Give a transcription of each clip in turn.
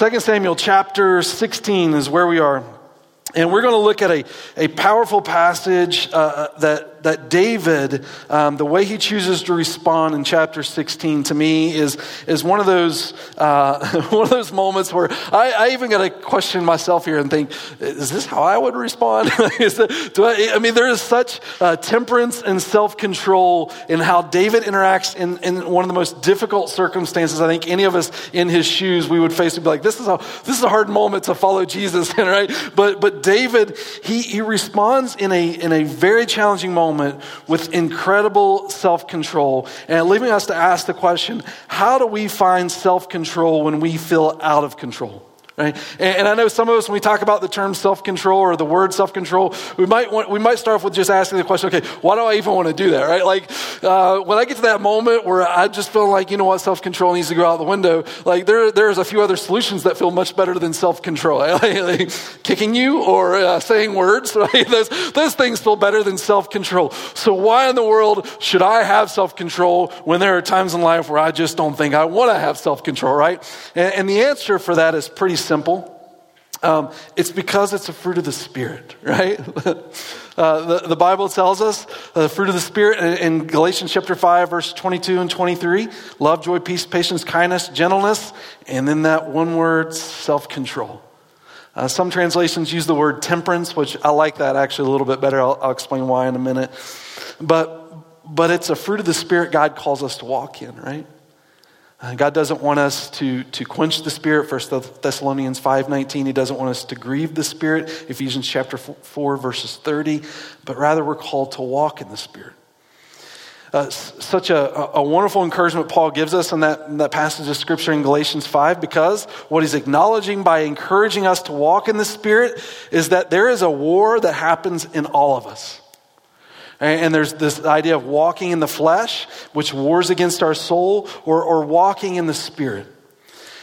2 Samuel chapter 16 is where we are. And we're going to look at a, a powerful passage uh, uh, that, that David, um, the way he chooses to respond in chapter 16 to me is, is one, of those, uh, one of those moments where I, I even got to question myself here and think, is this how I would respond? do I, I, mean, there is such uh, temperance and self control in how David interacts in, in one of the most difficult circumstances I think any of us in his shoes we would face would be like, this is a, this is a hard moment to follow Jesus in, right? But, but David, he, he responds in a, in a very challenging moment with incredible self control, and leaving us to ask the question how do we find self control when we feel out of control? Right? And, I know some of us, when we talk about the term self control or the word self control, we might, want, we might start off with just asking the question, okay, why do I even want to do that? Right? Like, uh, when I get to that moment where I just feel like, you know what, self control needs to go out the window, like, there, there's a few other solutions that feel much better than self control. Right? Like, like, kicking you or uh, saying words, right? Those, those things feel better than self control. So, why in the world should I have self control when there are times in life where I just don't think I want to have self control, right? And, and the answer for that is pretty simple. Um, it's because it's a fruit of the Spirit, right? uh, the, the, Bible tells us uh, the fruit of the Spirit in, in, Galatians chapter 5, verse 22 and 23 love, joy, peace, patience, kindness, gentleness, and then that one word, self control. Uh, some translations use the word temperance, which I like that actually a little bit better. I'll, I'll explain why in a minute. But, but it's a fruit of the Spirit God calls us to walk in, right? God doesn't want us to, to quench the Spirit, 1 Thessalonians 5.19. He doesn't want us to grieve the Spirit, Ephesians chapter 4, verses 30. But rather, we're called to walk in the Spirit. Uh, such a, a wonderful encouragement Paul gives us in that, in that passage of Scripture in Galatians 5 because what he's acknowledging by encouraging us to walk in the Spirit is that there is a war that happens in all of us. And there's this idea of walking in the flesh, which wars against our soul, or, or walking in the spirit.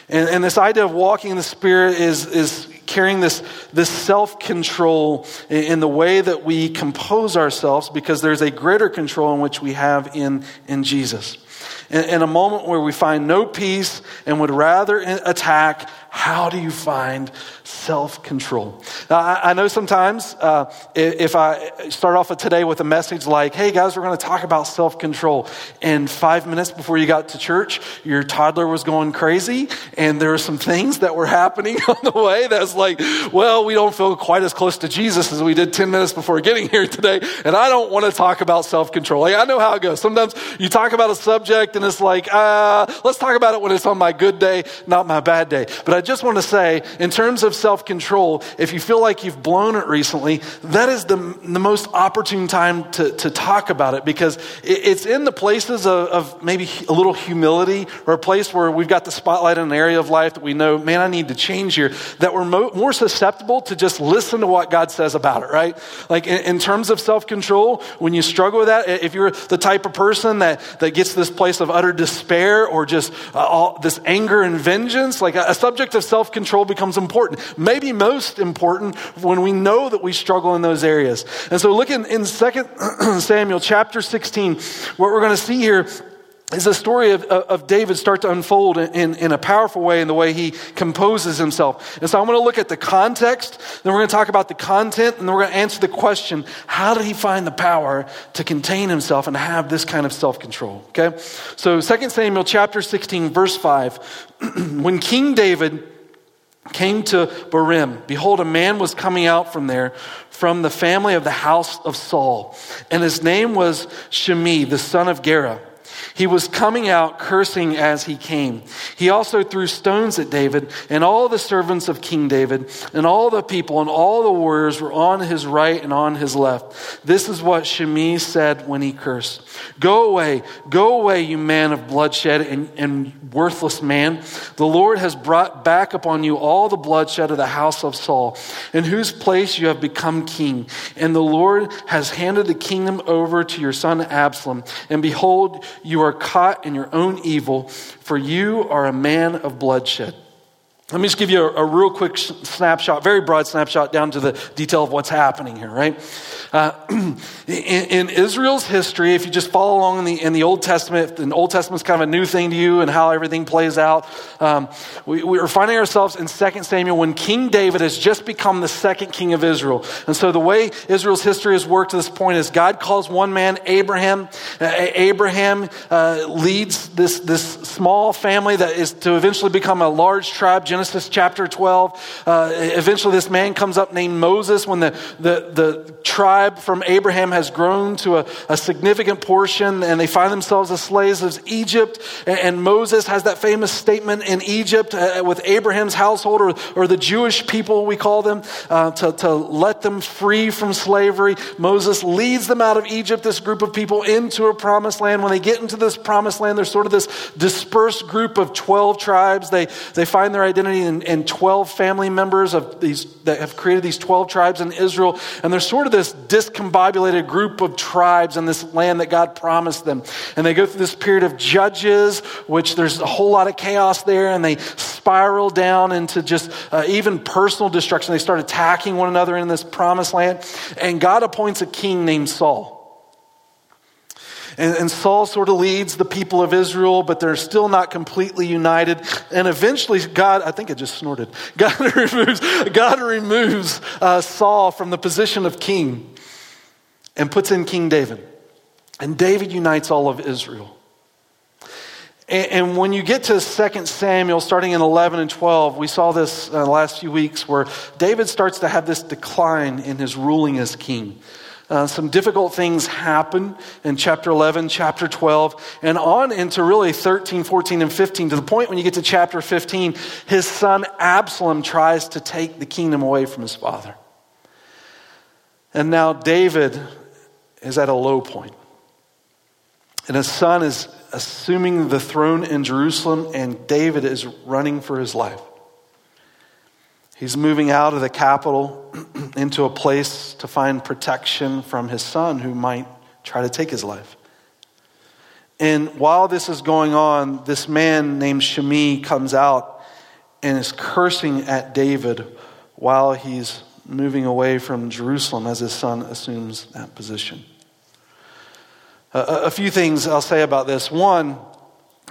And, and this idea of walking in the spirit is, is carrying this, this self control in, the way that we compose ourselves because there's a greater control in which we have in, in Jesus. In, in a moment where we find no peace and would rather attack, how do you find self control? I, I, know sometimes uh, if I start off with today with a message like, hey guys, we're going to talk about self control, and five minutes before you got to church, your toddler was going crazy, and there were some things that were happening on the way that's like, well, we don't feel quite as close to Jesus as we did 10 minutes before getting here today, and I don't want to talk about self control. Like, I know how it goes. Sometimes you talk about a subject, and it's like, uh, let's talk about it when it's on my good day, not my bad day. But I just want to say, in terms of self control, if you feel like you've blown it recently, that is the, the most opportune time to, to talk about it because it, it's in the places of, of, maybe a little humility or a place where we've got the spotlight in an area of life that we know, man, I need to change here, that we're mo- more susceptible to just listen to what God says about it, right? Like in, in terms of self control, when you struggle with that, if you're the type of person that, that gets this place of utter despair or just uh, all, this anger and vengeance, like a, a subject of self control becomes important. Maybe most important when we know that we struggle in those areas. And so, look in, in 2 Samuel chapter 16, what we're going to see here is the story of, of David start to unfold in, in a powerful way in the way he composes himself. And so I'm going to look at the context, then we're going to talk about the content, and then we're going to answer the question how did he find the power to contain himself and have this kind of self control? Okay? So 2 Samuel chapter 16, verse 5. when King David came to Bahurim, behold, a man was coming out from there from the family of the house of Saul, and his name was Shimei, the son of Gera. He was coming out cursing as he came. He also threw stones at David, and all the servants of King David, and all the people, and all the warriors were on his right and on his left. This is what Shimei said when he cursed Go away, go away, you man of bloodshed and, and worthless man. The Lord has brought back upon you all the bloodshed of the house of Saul, in whose place you have become king. And the Lord has handed the kingdom over to your son Absalom. And behold, you are caught in your own evil, for you are a man of bloodshed. Let me just give you a, a real quick snapshot, very broad snapshot down to the detail of what's happening here, right? Uh, in, in, Israel's history, if you just follow along in the, in the Old Testament, the Old Testament's kind of a new thing to you and how everything plays out. Um, we, we are finding ourselves in 2 Samuel when King David has just become the second king of Israel. And so the way Israel's history has worked to this point is God calls one man, Abraham. Uh, Abraham uh, leads this, this small family that is to eventually become a large tribe Genesis chapter 12. Uh, eventually, this man comes up named Moses when the, the, the tribe from Abraham has grown to a, a significant portion and they find themselves as slaves of Egypt. And, and Moses has that famous statement in Egypt uh, with Abraham's household or, or the Jewish people, we call them, uh, to, to let them free from slavery. Moses leads them out of Egypt, this group of people, into a promised land. When they get into this promised land, there's sort of this dispersed group of 12 tribes. They, they find their identity and, and 12 family members of these that have created these 12 tribes in Israel. And there's sort of this discombobulated group of tribes in this land that God promised them. And they go through this period of judges, which there's a whole lot of chaos there, and they spiral down into just uh, even personal destruction. They start attacking one another in this promised land. And God appoints a king named Saul. And, and, Saul sort of leads the people of Israel, but they're still not completely united. And eventually, God, I think it just snorted, God removes, God removes uh, Saul from the position of king and puts in King David. And David unites all of Israel. And, and when you get to 2 Samuel, starting in 11 and 12, we saw this uh, last few weeks where David starts to have this decline in his ruling as king. Uh, some difficult things happen in chapter 11, chapter 12, and on into really 13, 14, and 15, to the point when you get to chapter 15, his son Absalom tries to take the kingdom away from his father. And now David is at a low point. And his son is assuming the throne in Jerusalem, and David is running for his life. He's moving out of the capital into a place to find protection from his son who might try to take his life. And while this is going on, this man named Shimei comes out and is cursing at David while he's moving away from Jerusalem as his son assumes that position. A, few things I'll say about this. One,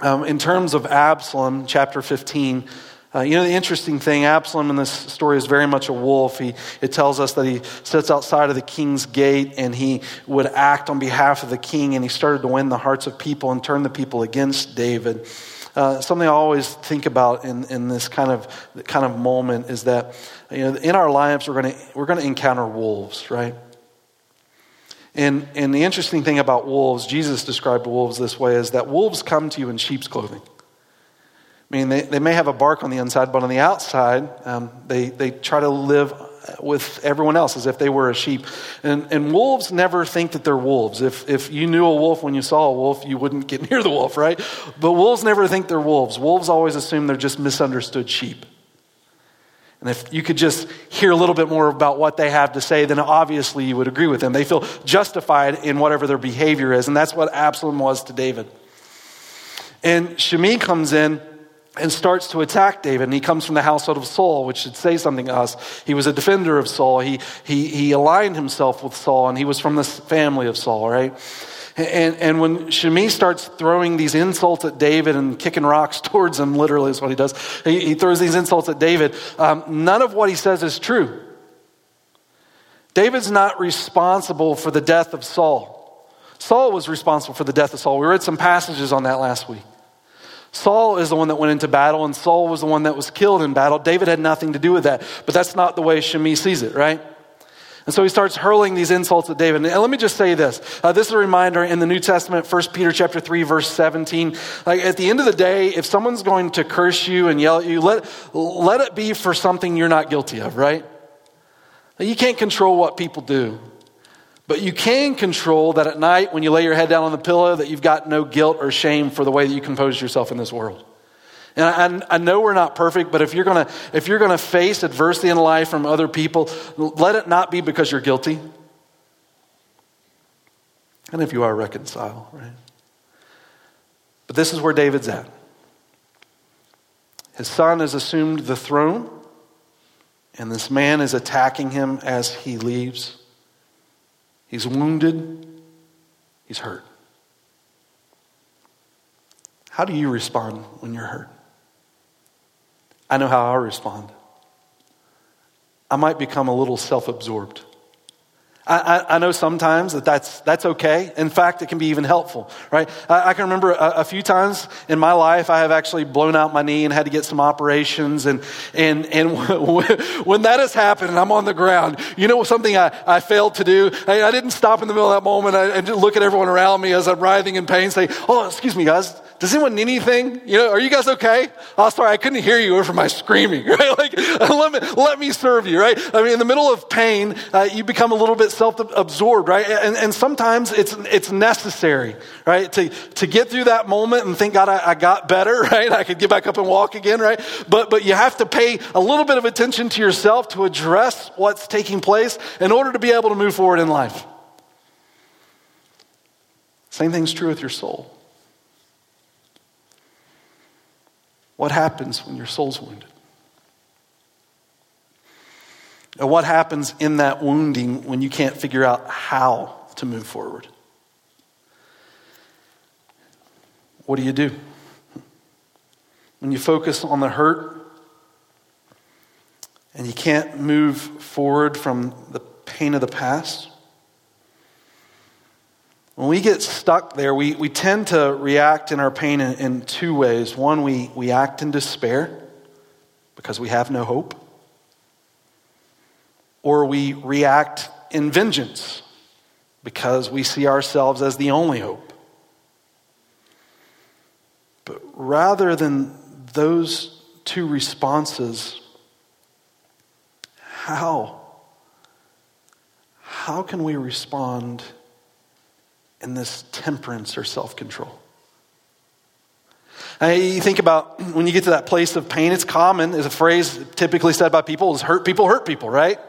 um, in terms of Absalom, chapter 15, uh, you know, the interesting thing, Absalom in this story is very much a wolf. He, it tells us that he sits outside of the king's gate and he would act on behalf of the king and he started to win the hearts of people and turn the people against David. Uh, something I always think about in, in this kind of, kind of moment is that you know, in our lives we're going we're going to encounter wolves, right? And, and the interesting thing about wolves, Jesus described wolves this way, is that wolves come to you in sheep's clothing. I mean, they, they may have a bark on the inside, but on the outside, um, they, they try to live with everyone else as if they were a sheep. And, and wolves never think that they're wolves. If, if you knew a wolf when you saw a wolf, you wouldn't get near the wolf, right? But wolves never think they're wolves. Wolves always assume they're just misunderstood sheep. And if you could just hear a little bit more about what they have to say, then obviously you would agree with them. They feel justified in whatever their behavior is. And that's what Absalom was to David. And Shimei comes in and starts to attack David. And he comes from the household of Saul, which should say something to us. He was a defender of Saul. He, he, he aligned himself with Saul, and he was from the family of Saul, right? And, and when Shimei starts throwing these insults at David and kicking rocks towards him, literally is what he does, he, he throws these insults at David, um, none of what he says is true. David's not responsible for the death of Saul. Saul was responsible for the death of Saul. We read some passages on that last week. Saul is the one that went into battle, and Saul was the one that was killed in battle. David had nothing to do with that. But that's not the way Shimei sees it, right? And so he starts hurling these insults at David. And let me just say this. Uh, this is a reminder in the New Testament, 1 Peter chapter 3, verse 17. Like at the end of the day, if someone's going to curse you and yell at you, let, let it be for something you're not guilty of, right? You can't control what people do. But you can control that at night when you lay your head down on the pillow that you've got no guilt or shame for the way that you compose yourself in this world. And I, I know we're not perfect, but if you're gonna if you're gonna face adversity in life from other people, let it not be because you're guilty. And if you are, reconcile, right? But this is where David's at. His son has assumed the throne, and this man is attacking him as he leaves. He's wounded, he's hurt. How do you respond when you're hurt? I know how I respond. I might become a little self absorbed. I, I, know sometimes that that's, that's okay. In fact, it can be even helpful, right? I, I can remember a, a, few times in my life I have actually blown out my knee and had to get some operations. And, and, and when that has happened and I'm on the ground, you know something I, I failed to do? I, I didn't stop in the middle of that moment and just look at everyone around me as I'm writhing in pain and say, oh, excuse me, guys does anyone need anything? You know, are you guys okay? Oh, sorry, I couldn't hear you over my screaming, right? Like, let me, let me serve you, right? I mean, in the middle of pain, uh, you become a little bit self-absorbed, right? And, and sometimes it's, it's necessary, right? To, to get through that moment and thank God, I, I got better, right? I could get back up and walk again, right? But, but you have to pay a little bit of attention to yourself to address what's taking place in order to be able to move forward in life. Same thing's true with your soul. What happens when your soul's wounded? Or what happens in that wounding when you can't figure out how to move forward? What do you do? When you focus on the hurt and you can't move forward from the pain of the past, when we get stuck there, we, we tend to react in our pain in, in two ways. One, we, we act in despair because we have no hope, or we react in vengeance because we see ourselves as the only hope. But rather than those two responses, how? How can we respond? In this temperance or self control. You think about when you get to that place of pain, it's common, is a phrase typically said by people, is hurt people hurt people, right?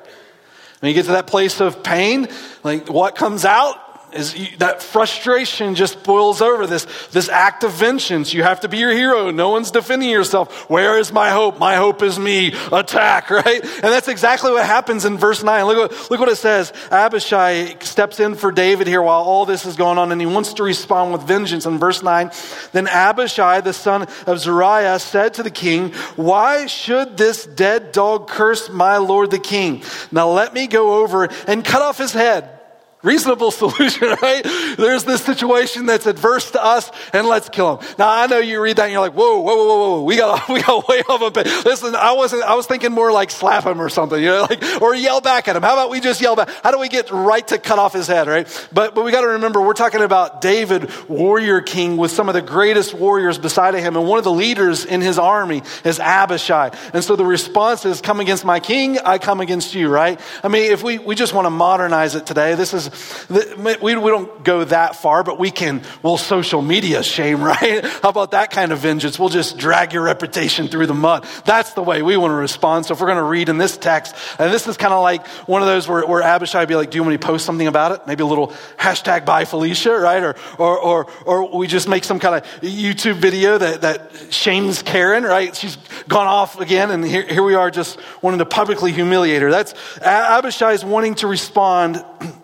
When you get to that place of pain, like what comes out is that frustration just boils over this, this act of vengeance. You have to be your hero. No one's defending yourself. Where is my hope? My hope is me. Attack, right? And that's exactly what happens in verse 9. Look what, look what it says. Abishai steps in for David here while all this is going on, and he wants to respond with vengeance. In verse 9, then Abishai, the son of Zeruiah, said to the king, Why should this dead dog curse my lord the king? Now let me go over and cut off his head reasonable solution, right? There's this situation that's adverse to us, and let's kill him. Now I know you read that and you're like, whoa, whoa, whoa, whoa, we got we got way off a bit. Listen, I wasn't. I was thinking more like slap him or something, you know, like or yell back at him. How about we just yell back? How do we get right to cut off his head, right? But but we got to remember we're talking about David, warrior king, with some of the greatest warriors beside him, and one of the leaders in his army is Abishai. And so the response is, "Come against my king, I come against you." Right? I mean, if we we just want to modernize it today, this is we, we don't go that far, but we can, we'll social media shame, right? How about that kind of vengeance? We'll just drag your reputation through the mud. That's the way we want to respond. So if we're going to read in this text, and this is kind of like one of those where, where Abishai would be like, do you want me to post something about it? Maybe a little hashtag bye Felicia, right? Or, or, or, or we just make some kind of YouTube video that, that shames Karen, right? She's gone off again, and here, here we are just wanting to publicly humiliate her. That's Abishai is wanting to respond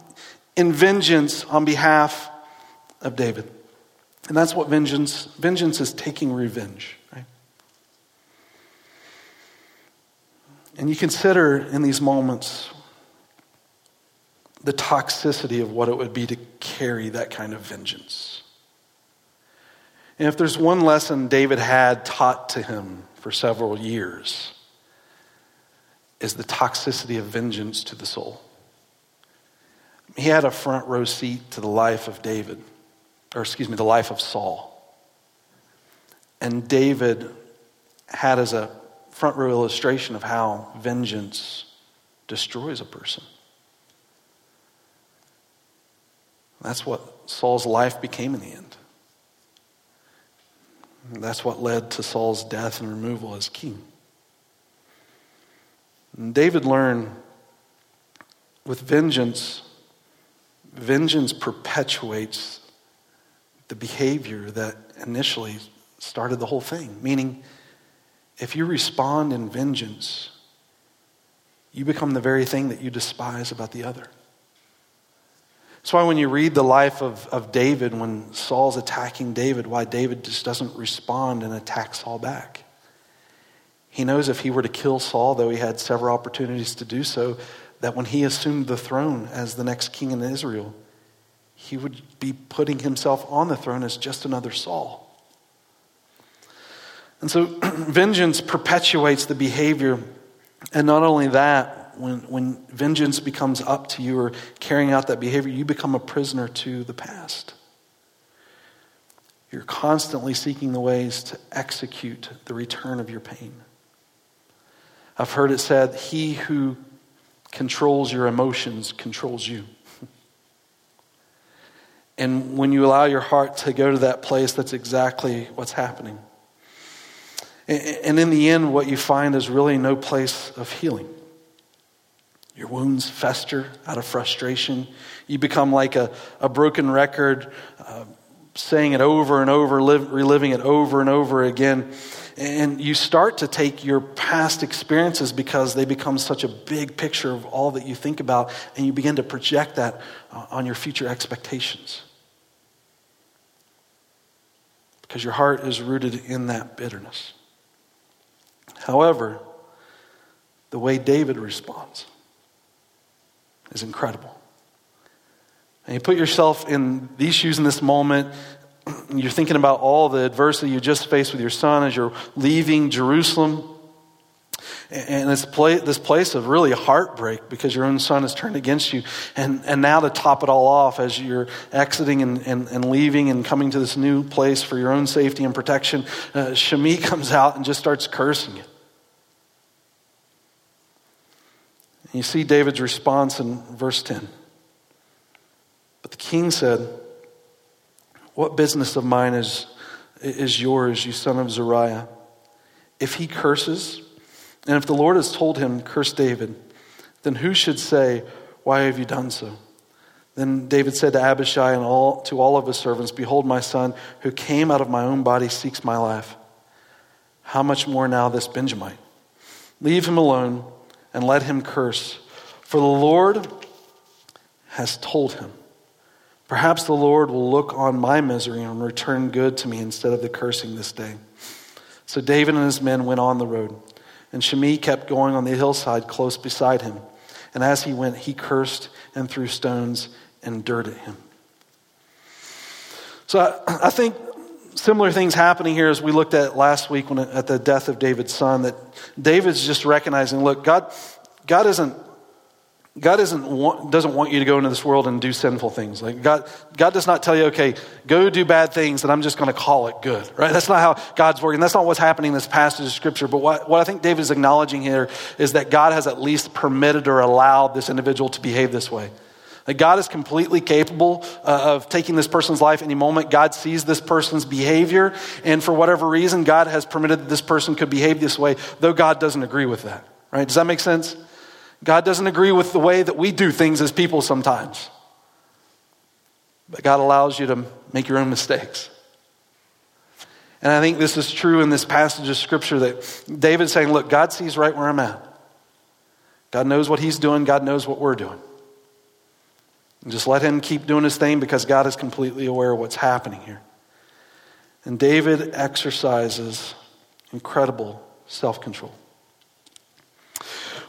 in vengeance on behalf of David. And that's what vengeance vengeance is taking revenge, right? And you consider in these moments the toxicity of what it would be to carry that kind of vengeance. And if there's one lesson David had taught to him for several years, is the toxicity of vengeance to the soul. He had a front row seat to the life of David, or excuse me, the life of Saul. And David had as a front row illustration of how vengeance destroys a person. That's what Saul's life became in the end. That's what led to Saul's death and removal as king. And David learned with vengeance vengeance perpetuates the behavior that initially started the whole thing, meaning if you respond in vengeance, you become the very thing that you despise about the other. That's why when you read the life of, of David, when Saul's attacking David, why David just doesn't respond and attack Saul back. He knows if he were to kill Saul, though he had several opportunities to do so, that when he assumed the throne as the next king in Israel, he would be putting himself on the throne as just another Saul. And so vengeance perpetuates the behavior. And not only that, when, when vengeance becomes up to you or carrying out that behavior, you become a prisoner to the past. You're constantly seeking the ways to execute the return of your pain. I've heard it said, He who controls your emotions controls you. And when you allow your heart to go to that place, that's exactly what's happening. And in the end, what you find is really no place of healing. Your wounds fester out of frustration. You become like a, a broken record, uh, saying it over and over, live, reliving it over and over again. And you start to take your past experiences because they become such a big picture of all that you think about, and you begin to project that uh, on your future expectations. Because your heart is rooted in that bitterness. However, the way David responds, is incredible. And you put yourself in these shoes in this moment, you're thinking about all the adversity you just faced with your son as you're leaving Jerusalem. And it's this place of really heartbreak because your own son has turned against you. And, and now to top it all off, as you're exiting and, and, and leaving and coming to this new place for your own safety and protection, uh, Shimei comes out and just starts cursing you. You see David's response in verse 10. But the king said, What business of mine is, is yours, you son of Zeruiah? If he curses, and if the Lord has told him, Curse David, then who should say, Why have you done so? Then David said to Abishai and all, to all of his servants, Behold, my son, who came out of my own body, seeks my life. How much more now this Benjamite? Leave him alone and let him curse. For the Lord has told him. Perhaps the Lord will look on my misery and return good to me instead of the cursing this day. So David and his men went on the road, and Shimei kept going on the hillside close beside him. And as he went, he cursed and threw stones and dirt at him. So I, I think similar things happening here as we looked at last week when, at the death of David's son, that David's just recognizing, look, God, God isn't God isn't want, doesn't want you to go into this world and do sinful things. Like God, God does not tell you, okay, go do bad things and I'm just going to call it good, right? That's not how God's working. That's not what's happening in this passage of scripture. But what, what I think David is acknowledging here is that God has at least permitted or allowed this individual to behave this way. That God is completely capable uh, of taking this person's life any moment. God sees this person's behavior, and for whatever reason, God has permitted that this person could behave this way, though God doesn't agree with that. Right? Does that make sense? God doesn't agree with the way that we do things as people sometimes. But God allows you to make your own mistakes. And I think this is true in this passage of Scripture that David's saying, Look, God sees right where I'm at. God knows what He's doing, God knows what we're doing. And just let Him keep doing His thing because God is completely aware of what's happening here. And David exercises incredible self control.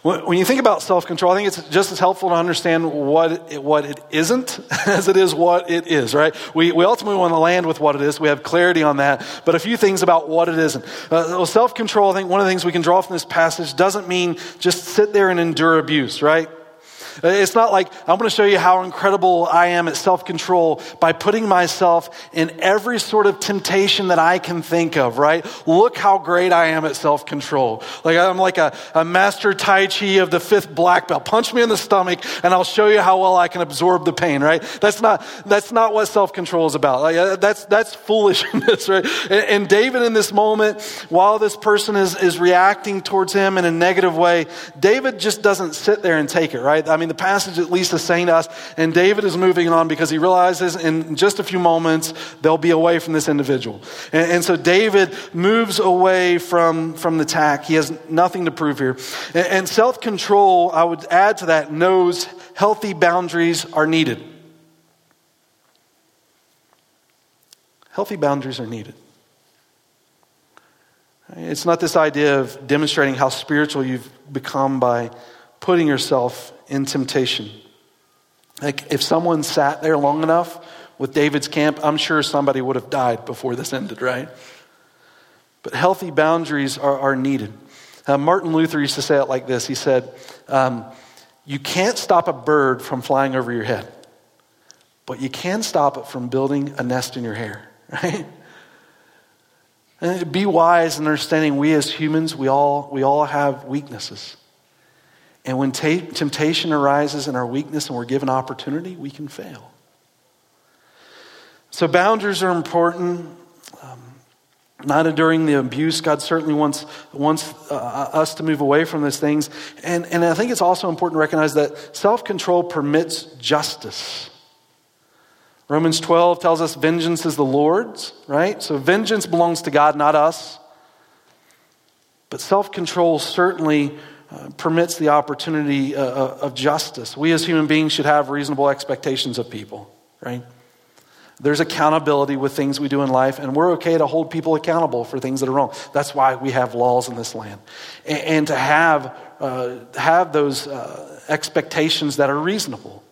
When you think about self control, I think it's just as helpful to understand what it, what it isn't as it is what it is, right? We, we ultimately want to land with what it is. We have clarity on that. But a few things about what it isn't. Uh, self control, I think one of the things we can draw from this passage doesn't mean just sit there and endure abuse, right? It's not like I'm going to show you how incredible I am at self control by putting myself in every sort of temptation that I can think of, right? Look how great I am at self control. Like I'm like a, a master Tai Chi of the fifth black belt. Punch me in the stomach and I'll show you how well I can absorb the pain, right? That's not, that's not what self control is about. Like, uh, that's, that's foolishness, right? And, and David in this moment, while this person is, is reacting towards him in a negative way, David just doesn't sit there and take it, right? I mean, mean, the passage at least is saying to us, and David is moving on because he realizes in just a few moments they'll be away from this individual. And, and so David moves away from, from the attack. He has nothing to prove here. And, and self control, I would add to that, knows healthy boundaries are needed. Healthy boundaries are needed. It's not this idea of demonstrating how spiritual you've become by putting yourself in temptation. Like, if someone sat there long enough with David's camp, I'm sure somebody would have died before this ended, right? But healthy boundaries are, are needed. Uh, Martin Luther used to say it like this He said, um, You can't stop a bird from flying over your head, but you can stop it from building a nest in your hair, right? And be wise in understanding we as humans, we all, we all have weaknesses. And when t- temptation arises in our weakness and we're given opportunity, we can fail. So boundaries are important. Um, not enduring the abuse. God certainly wants, wants uh, us to move away from those things. And, and I think it's also important to recognize that self control permits justice. Romans 12 tells us vengeance is the Lord's, right? So vengeance belongs to God, not us. But self control certainly uh, permits the opportunity uh, uh, of justice. We as human beings should have reasonable expectations of people, right? There's accountability with things we do in life, and we're okay to hold people accountable for things that are wrong. That's why we have laws in this land. And, and to have, uh, have those uh, expectations that are reasonable.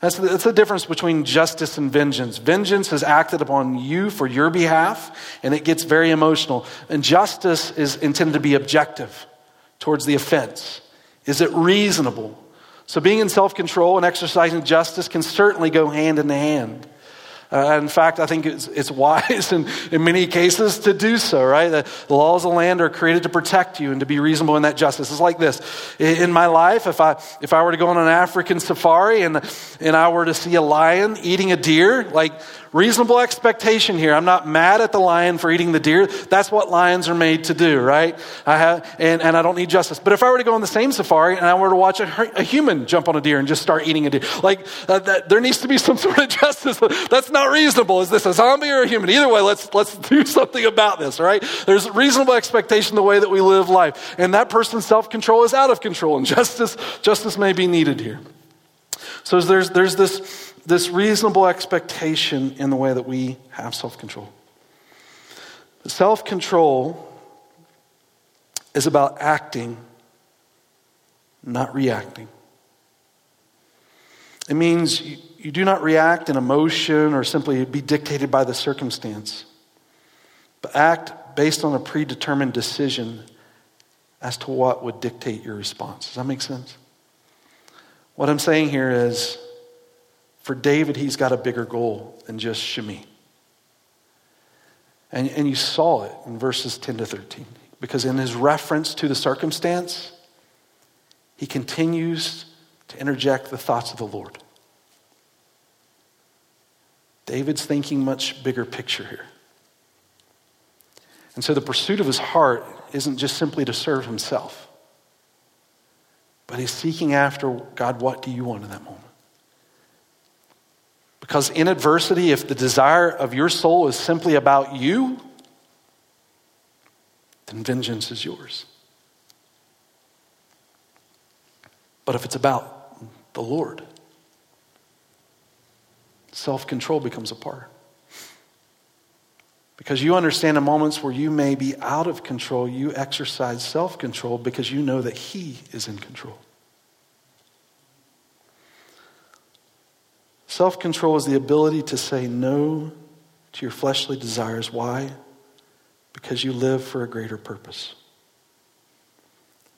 That's the, that's the difference between justice and vengeance. Vengeance has acted upon you for your behalf, and it gets very emotional. And justice is intended to be objective towards the offense. Is it reasonable? So, being in self control and exercising justice can certainly go hand in hand. Uh, in fact, I think it's, it's wise in, in many cases to do so, right? The, laws of the land are created to protect you and to be reasonable in that justice. It's like this. In, in my life, if I, if I were to go on an African safari and, and I were to see a lion eating a deer, like reasonable expectation here. I'm not mad at the lion for eating the deer. That's what lions are made to do, right? I have, and, and I don't need justice. But if I were to go on the same safari and I were to watch a, a human jump on a deer and just start eating a deer, like uh, that, there needs to be some sort of justice. That's not reasonable. Is this a zombie or a human? Either way, let's, let's do something about this, right? There's reasonable expectation the way that we live life. And that person's self-control is out of control and justice, justice may be needed here. So there's, there's this this reasonable expectation in the way that we have self control. Self control is about acting, not reacting. It means you, you, do not react in emotion or simply be dictated by the circumstance, but act based on a predetermined decision as to what would dictate your response. Does that make sense? What I'm saying here is for David, he's got a bigger goal than just Shimei. And, and you saw it in verses 10 to 13. Because in his reference to the circumstance, he continues to interject the thoughts of the Lord. David's thinking much bigger picture here. And so the pursuit of his heart isn't just simply to serve himself, but he's seeking after God, what do you want in that moment? Because in adversity, if the desire of your soul is simply about you, then vengeance is yours. But if it's about the Lord, self control becomes a part. Because you understand in moments where you may be out of control, you exercise self control because you know that He is in control. Self control is the ability to say no to your fleshly desires. Why? Because you live for a greater purpose.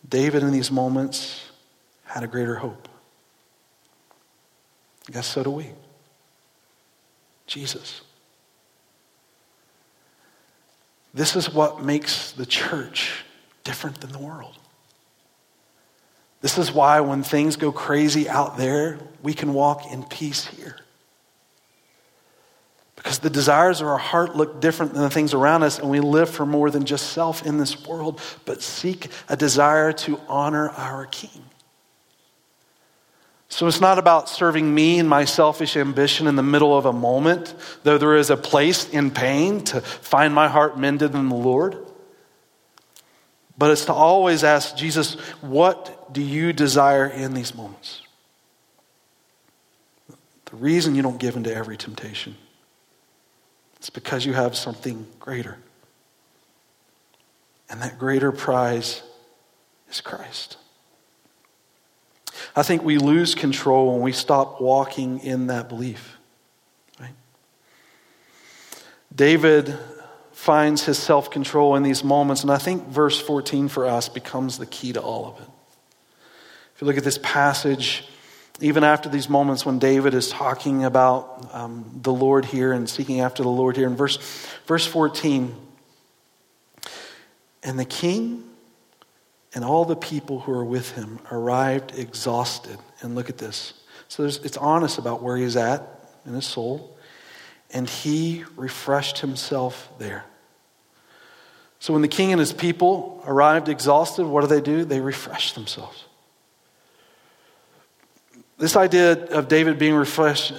David, in these moments, had a greater hope. I guess so do we. Jesus. This is what makes the church different than the world. This is why when things go crazy out there, we can walk in peace here. Because the desires of our heart look different than the things around us, and we live for more than just self in this world, but seek a desire to honor our King. So it's not about serving me and my selfish ambition in the middle of a moment, though there is a place in pain to find my heart mended in the Lord. But it's to always ask Jesus, what do you desire in these moments? The reason you don't give into every temptation is because you have something greater. And that greater prize is Christ. I think we lose control when we stop walking in that belief. Right? David finds his self control in these moments, and I think verse 14 for us becomes the key to all of it. You look at this passage, even after these moments when David is talking about um, the Lord here and seeking after the Lord here, in verse, verse 14, and the king and all the people who are with him arrived exhausted. And look at this. So it's honest about where he's at in his soul. And he refreshed himself there. So when the king and his people arrived exhausted, what do they do? They refresh themselves. This idea of David being refreshed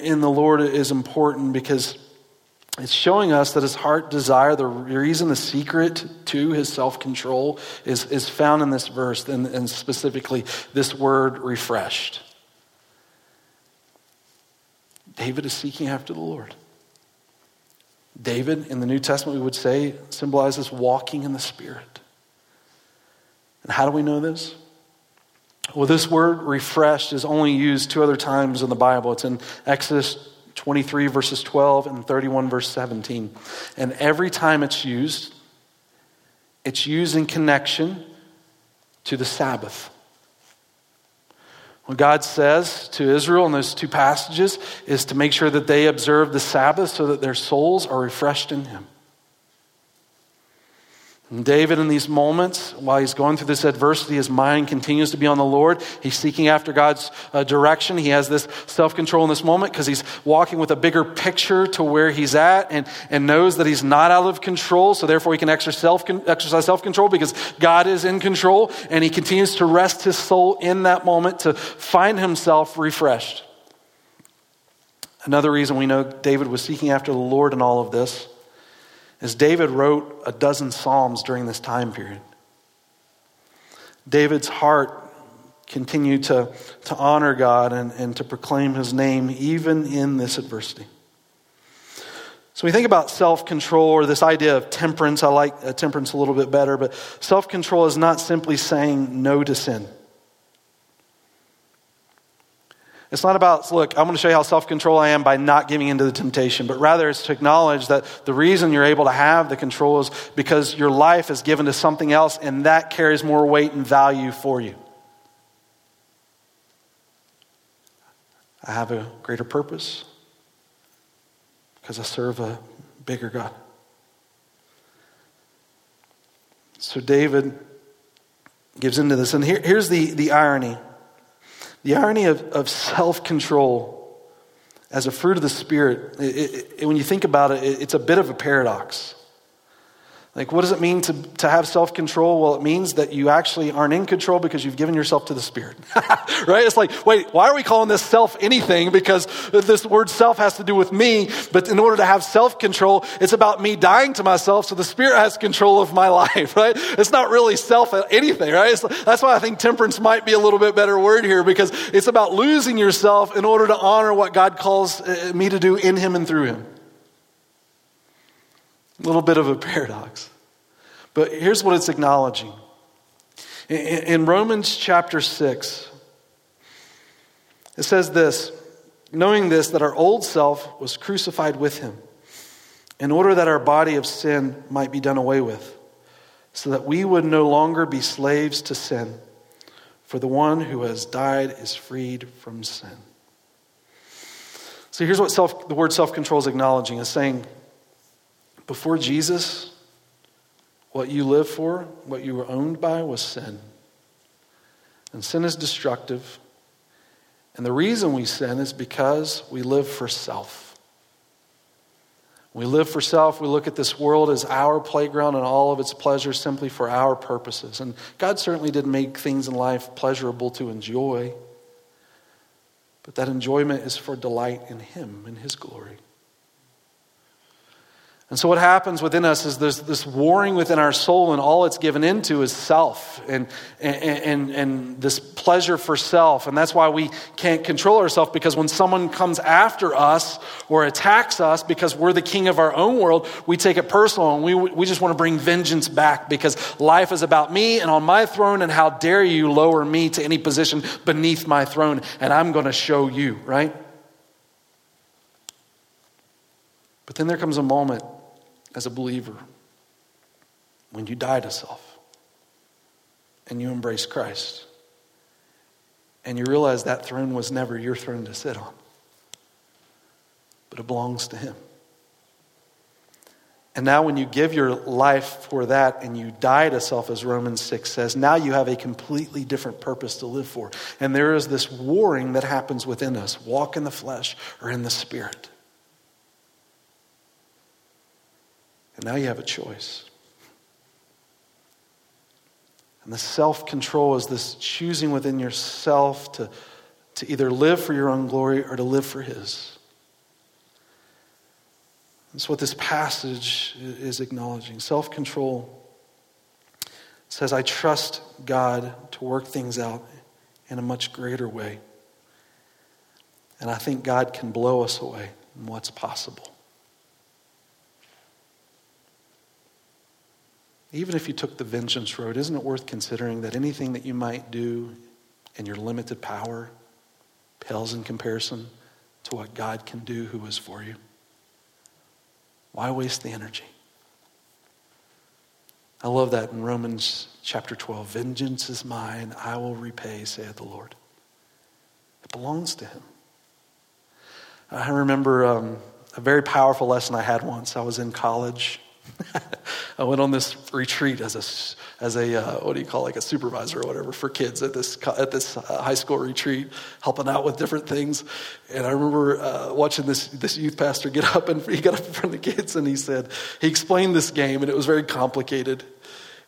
in the Lord is important because it's showing us that his heart desire, the reason, the secret to his self control is, is found in this verse, and, and specifically this word refreshed. David is seeking after the Lord. David, in the New Testament, we would say, symbolizes walking in the Spirit. And how do we know this? Well, this word refreshed is only used two other times in the Bible. It's in Exodus 23, verses 12, and 31, verse 17. And every time it's used, it's used in connection to the Sabbath. What God says to Israel in those two passages is to make sure that they observe the Sabbath so that their souls are refreshed in Him. And David, in these moments, while he's going through this adversity, his mind continues to be on the Lord. He's seeking after God's uh, direction. He has this self control in this moment because he's walking with a bigger picture to where he's at and, and knows that he's not out of control. So, therefore, he can exercise self control because God is in control. And he continues to rest his soul in that moment to find himself refreshed. Another reason we know David was seeking after the Lord in all of this as David wrote a dozen Psalms during this time period. David's heart continued to, to honor God and, and to proclaim his name even in this adversity. So we think about self control or this idea of temperance. I like uh, temperance a little bit better, but self control is not simply saying no to sin. It's not about, look, I'm going to show you how self control I am by not giving into the temptation, but rather it's to acknowledge that the reason you're able to have the control is because your life is given to something else and that carries more weight and value for you. I have a greater purpose because I serve a bigger God. So David gives into this. And here, here's the, the irony the irony of, of self control as a fruit of the Spirit, it, it, when you think about it, it's a bit of a paradox. Like, what does it mean to, to have self control? Well, it means that you actually aren't in control because you've given yourself to the Spirit. right? It's like, wait, why are we calling this self anything? Because this word self has to do with me. But in order to have self control, it's about me dying to myself so the Spirit has control of my life, right? It's not really self anything, right? It's, that's why I think temperance might be a little bit better word here because it's about losing yourself in order to honor what God calls uh, me to do in Him and through Him. A little bit of a paradox. But here's what it's acknowledging. In Romans chapter 6, it says this knowing this, that our old self was crucified with him, in order that our body of sin might be done away with, so that we would no longer be slaves to sin. For the one who has died is freed from sin. So here's what self, the word self control is acknowledging is saying, before Jesus, what you lived for, what you were owned by, was sin. And sin is destructive. And the reason we sin is because we live for self. We live for self. We look at this world as our playground and all of its pleasures simply for our purposes. And God certainly did make things in life pleasurable to enjoy. but that enjoyment is for delight in Him, in His glory. And so, what happens within us is there's this warring within our soul, and all it's given into is self and, and, and, and, this pleasure for self. And that's why we can't control ourselves because when someone comes after us or attacks us because we're the king of our own world, we take it personal and we, we just want to bring vengeance back because life is about me and on my throne, and how dare you lower me to any position beneath my throne, and I'm going to show you, right? But then there comes a moment as a believer when you die to self and you embrace Christ and you realize that throne was never your throne to sit on, but it belongs to Him. And now, when you give your life for that and you die to self, as Romans 6 says, now you have a completely different purpose to live for. And there is this warring that happens within us walk in the flesh or in the spirit. And now you have a choice. And the self control is this choosing within yourself to, to either live for your own glory or to live for His. That's what this passage is acknowledging. Self control says, I trust God to work things out in a much greater way. And I think God can blow us away in what's possible. Even if you took the vengeance road, isn't it worth considering that anything that you might do in your limited power pales in comparison to what God can do who is for you? Why waste the energy? I love that in Romans chapter 12. Vengeance is mine, I will repay, saith the Lord. It belongs to him. I remember um, a very powerful lesson I had once. I was in college I went on this retreat as a, as a uh, what do you call like a supervisor or whatever for kids at this, at this uh, high school retreat, helping out with different things. And I remember uh, watching this, this youth pastor get up and he got up in front of the kids and he said, he explained this game and it was very complicated.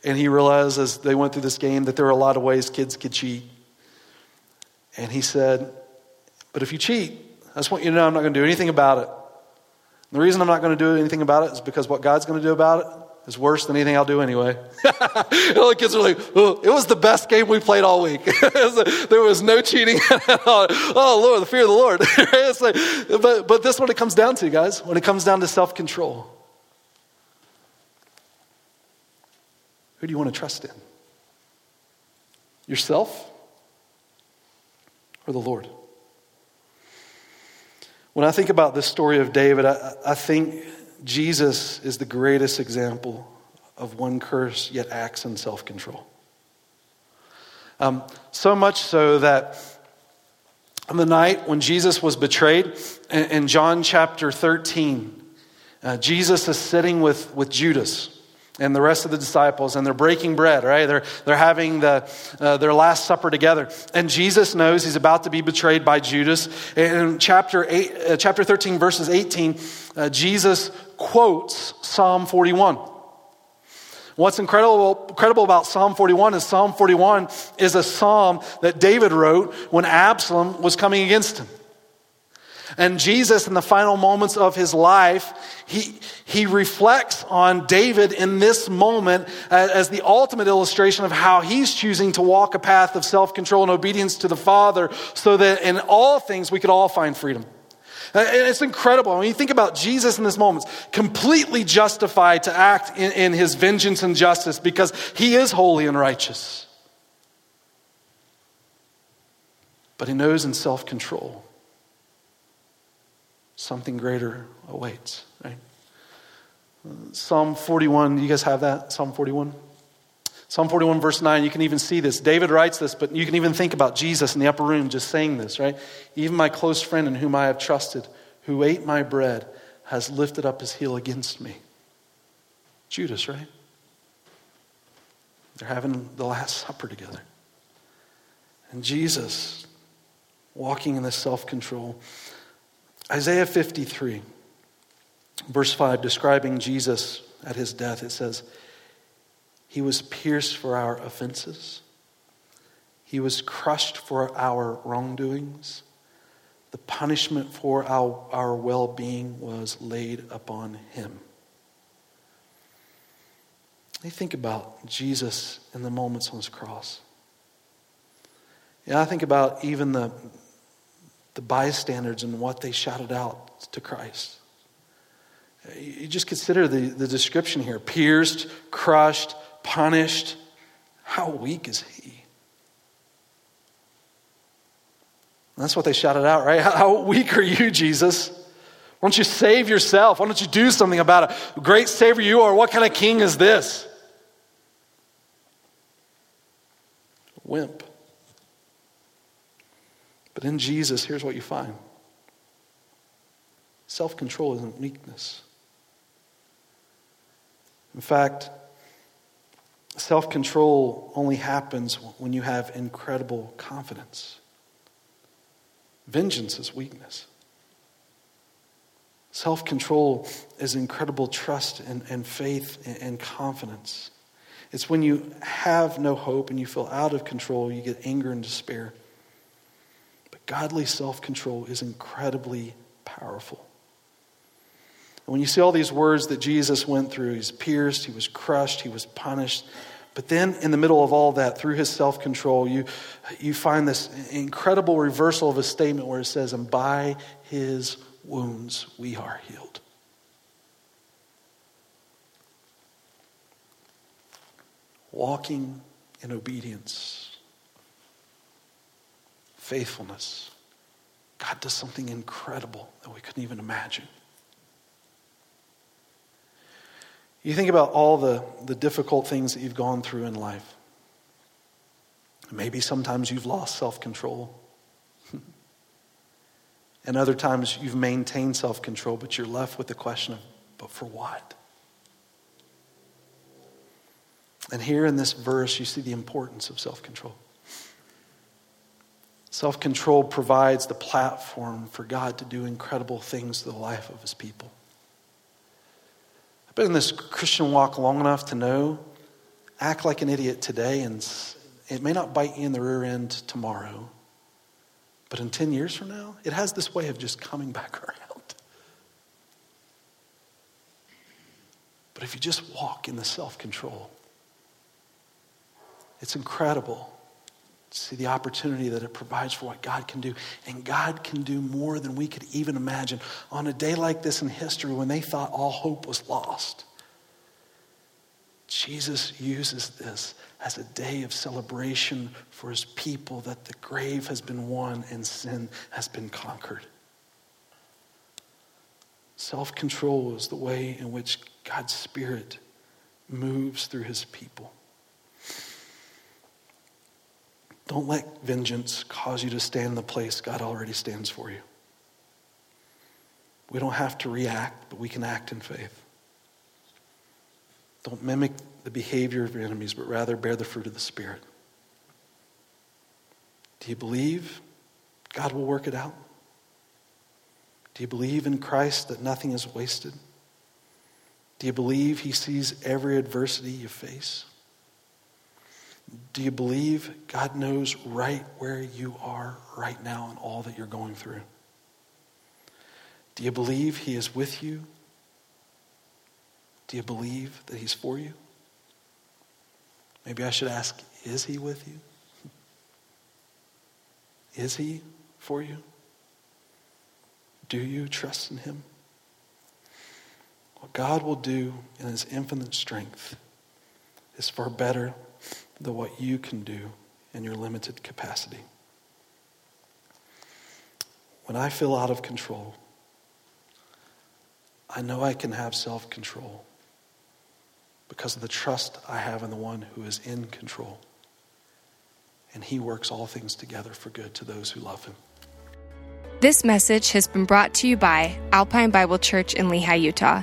And he realized as they went through this game that there were a lot of ways kids could cheat. And he said, but if you cheat, I just want you to know I'm not going to do anything about it. The reason I'm not going to do anything about it is because what God's going to do about it is worse than anything I'll do anyway. all the kids are like, oh, it was the best game we played all week. there was no cheating. oh, Lord, the fear of the Lord. like, but, but this is what it comes down to, guys, when it comes down to self control. Who do you want to trust in? Yourself or the Lord? When I think about this story of David, I, I think Jesus is the greatest example of one curse yet acts in self control. Um, so much so that on the night when Jesus was betrayed, in, in John chapter 13, uh, Jesus is sitting with, with Judas and the rest of the disciples, and they're breaking bread, right? They're, they're having the, uh, their Last Supper together. And Jesus knows he's about to be betrayed by Judas. In chapter, eight, uh, chapter 13, verses 18, uh, Jesus quotes Psalm 41. What's incredible, incredible about Psalm 41 is Psalm 41 is a psalm that David wrote when Absalom was coming against him. And Jesus, in the final moments of his life, he, he reflects on David in this moment as the ultimate illustration of how he's choosing to walk a path of self control and obedience to the Father so that in all things we could all find freedom. It's incredible. When you think about Jesus in this moment, completely justified to act in, in his vengeance and justice because he is holy and righteous. But he knows in self control something greater awaits, right? Psalm 41, you guys have that? Psalm 41? Psalm 41, verse 9, you can even see this. David writes this, but you can even think about Jesus in the upper room just saying this, right? Even my close friend in whom I have trusted, who ate my bread, has lifted up his heel against me. Judas, right? They're having the Last Supper together. And Jesus, walking in this self control, Isaiah 53, verse 5, describing Jesus at his death, it says, He was pierced for our offenses, He was crushed for our wrongdoings. the punishment for our, our well being was laid upon him. You think about Jesus in the moments on his cross. Yeah, I think about even the, the bystanders and what they shouted out to Christ. You just consider the, the description here pierced, crushed, punished. How weak is he? that's what they shouted out, right? How weak are you, Jesus? Why don't you save yourself? Why don't you do something about it? Great Savior you are. What kind of king is this? Wimp. But in Jesus, here's what you find self control isn't weakness. In fact, self control only happens when you have incredible confidence. Vengeance is weakness. Self control is incredible trust and, and faith and, and confidence. It's when you have no hope and you feel out of control, you get anger and despair. Godly self control is incredibly powerful. And when you see all these words that Jesus went through, he's pierced, he was crushed, he was punished. But then, in the middle of all that, through his self control, you, you find this incredible reversal of a statement where it says, And by his wounds we are healed. Walking in obedience, faithfulness. God does something incredible that we couldn't even imagine. You think about all the, the difficult things that you've gone through in life. Maybe sometimes you've lost self control. and other times you've maintained self control, but you're left with the question of, but for what? And here in this verse, you see the importance of self control. Self control provides the platform for God to do incredible things to the life of his people. I've been in this Christian walk long enough to know act like an idiot today, and it may not bite you in the rear end tomorrow, but in 10 years from now, it has this way of just coming back around. But if you just walk in the self control, it's incredible see the opportunity that it provides for what God can do. And God can do more than we could even imagine. On a day like this in history, when they thought all hope was lost, Jesus uses this as a day of celebration for his people that the grave has been won and sin has been conquered. Self control is the way in which God's Spirit moves through his people. Don't let vengeance cause you to stand in the place God already stands for you. We don't have to react, but we can act in faith. Don't mimic the behavior of your enemies, but rather bear the fruit of the Spirit. Do you believe God will work it out? Do you believe in Christ that nothing is wasted? Do you believe He sees every adversity you face? Do you believe God knows right where you are right now and all that you're going through? Do you believe He is with you? Do you believe that He's for you? Maybe I should ask, is He with you? Is He for you? Do you trust in Him? What God will do in His infinite strength is far better than what you can do in your limited capacity. When I feel out of control, I know I can have self control because of the trust I have in the one who is in control. And he works all things together for good to those who love him. This message has been brought to you by Alpine Bible Church in Lehi, Utah.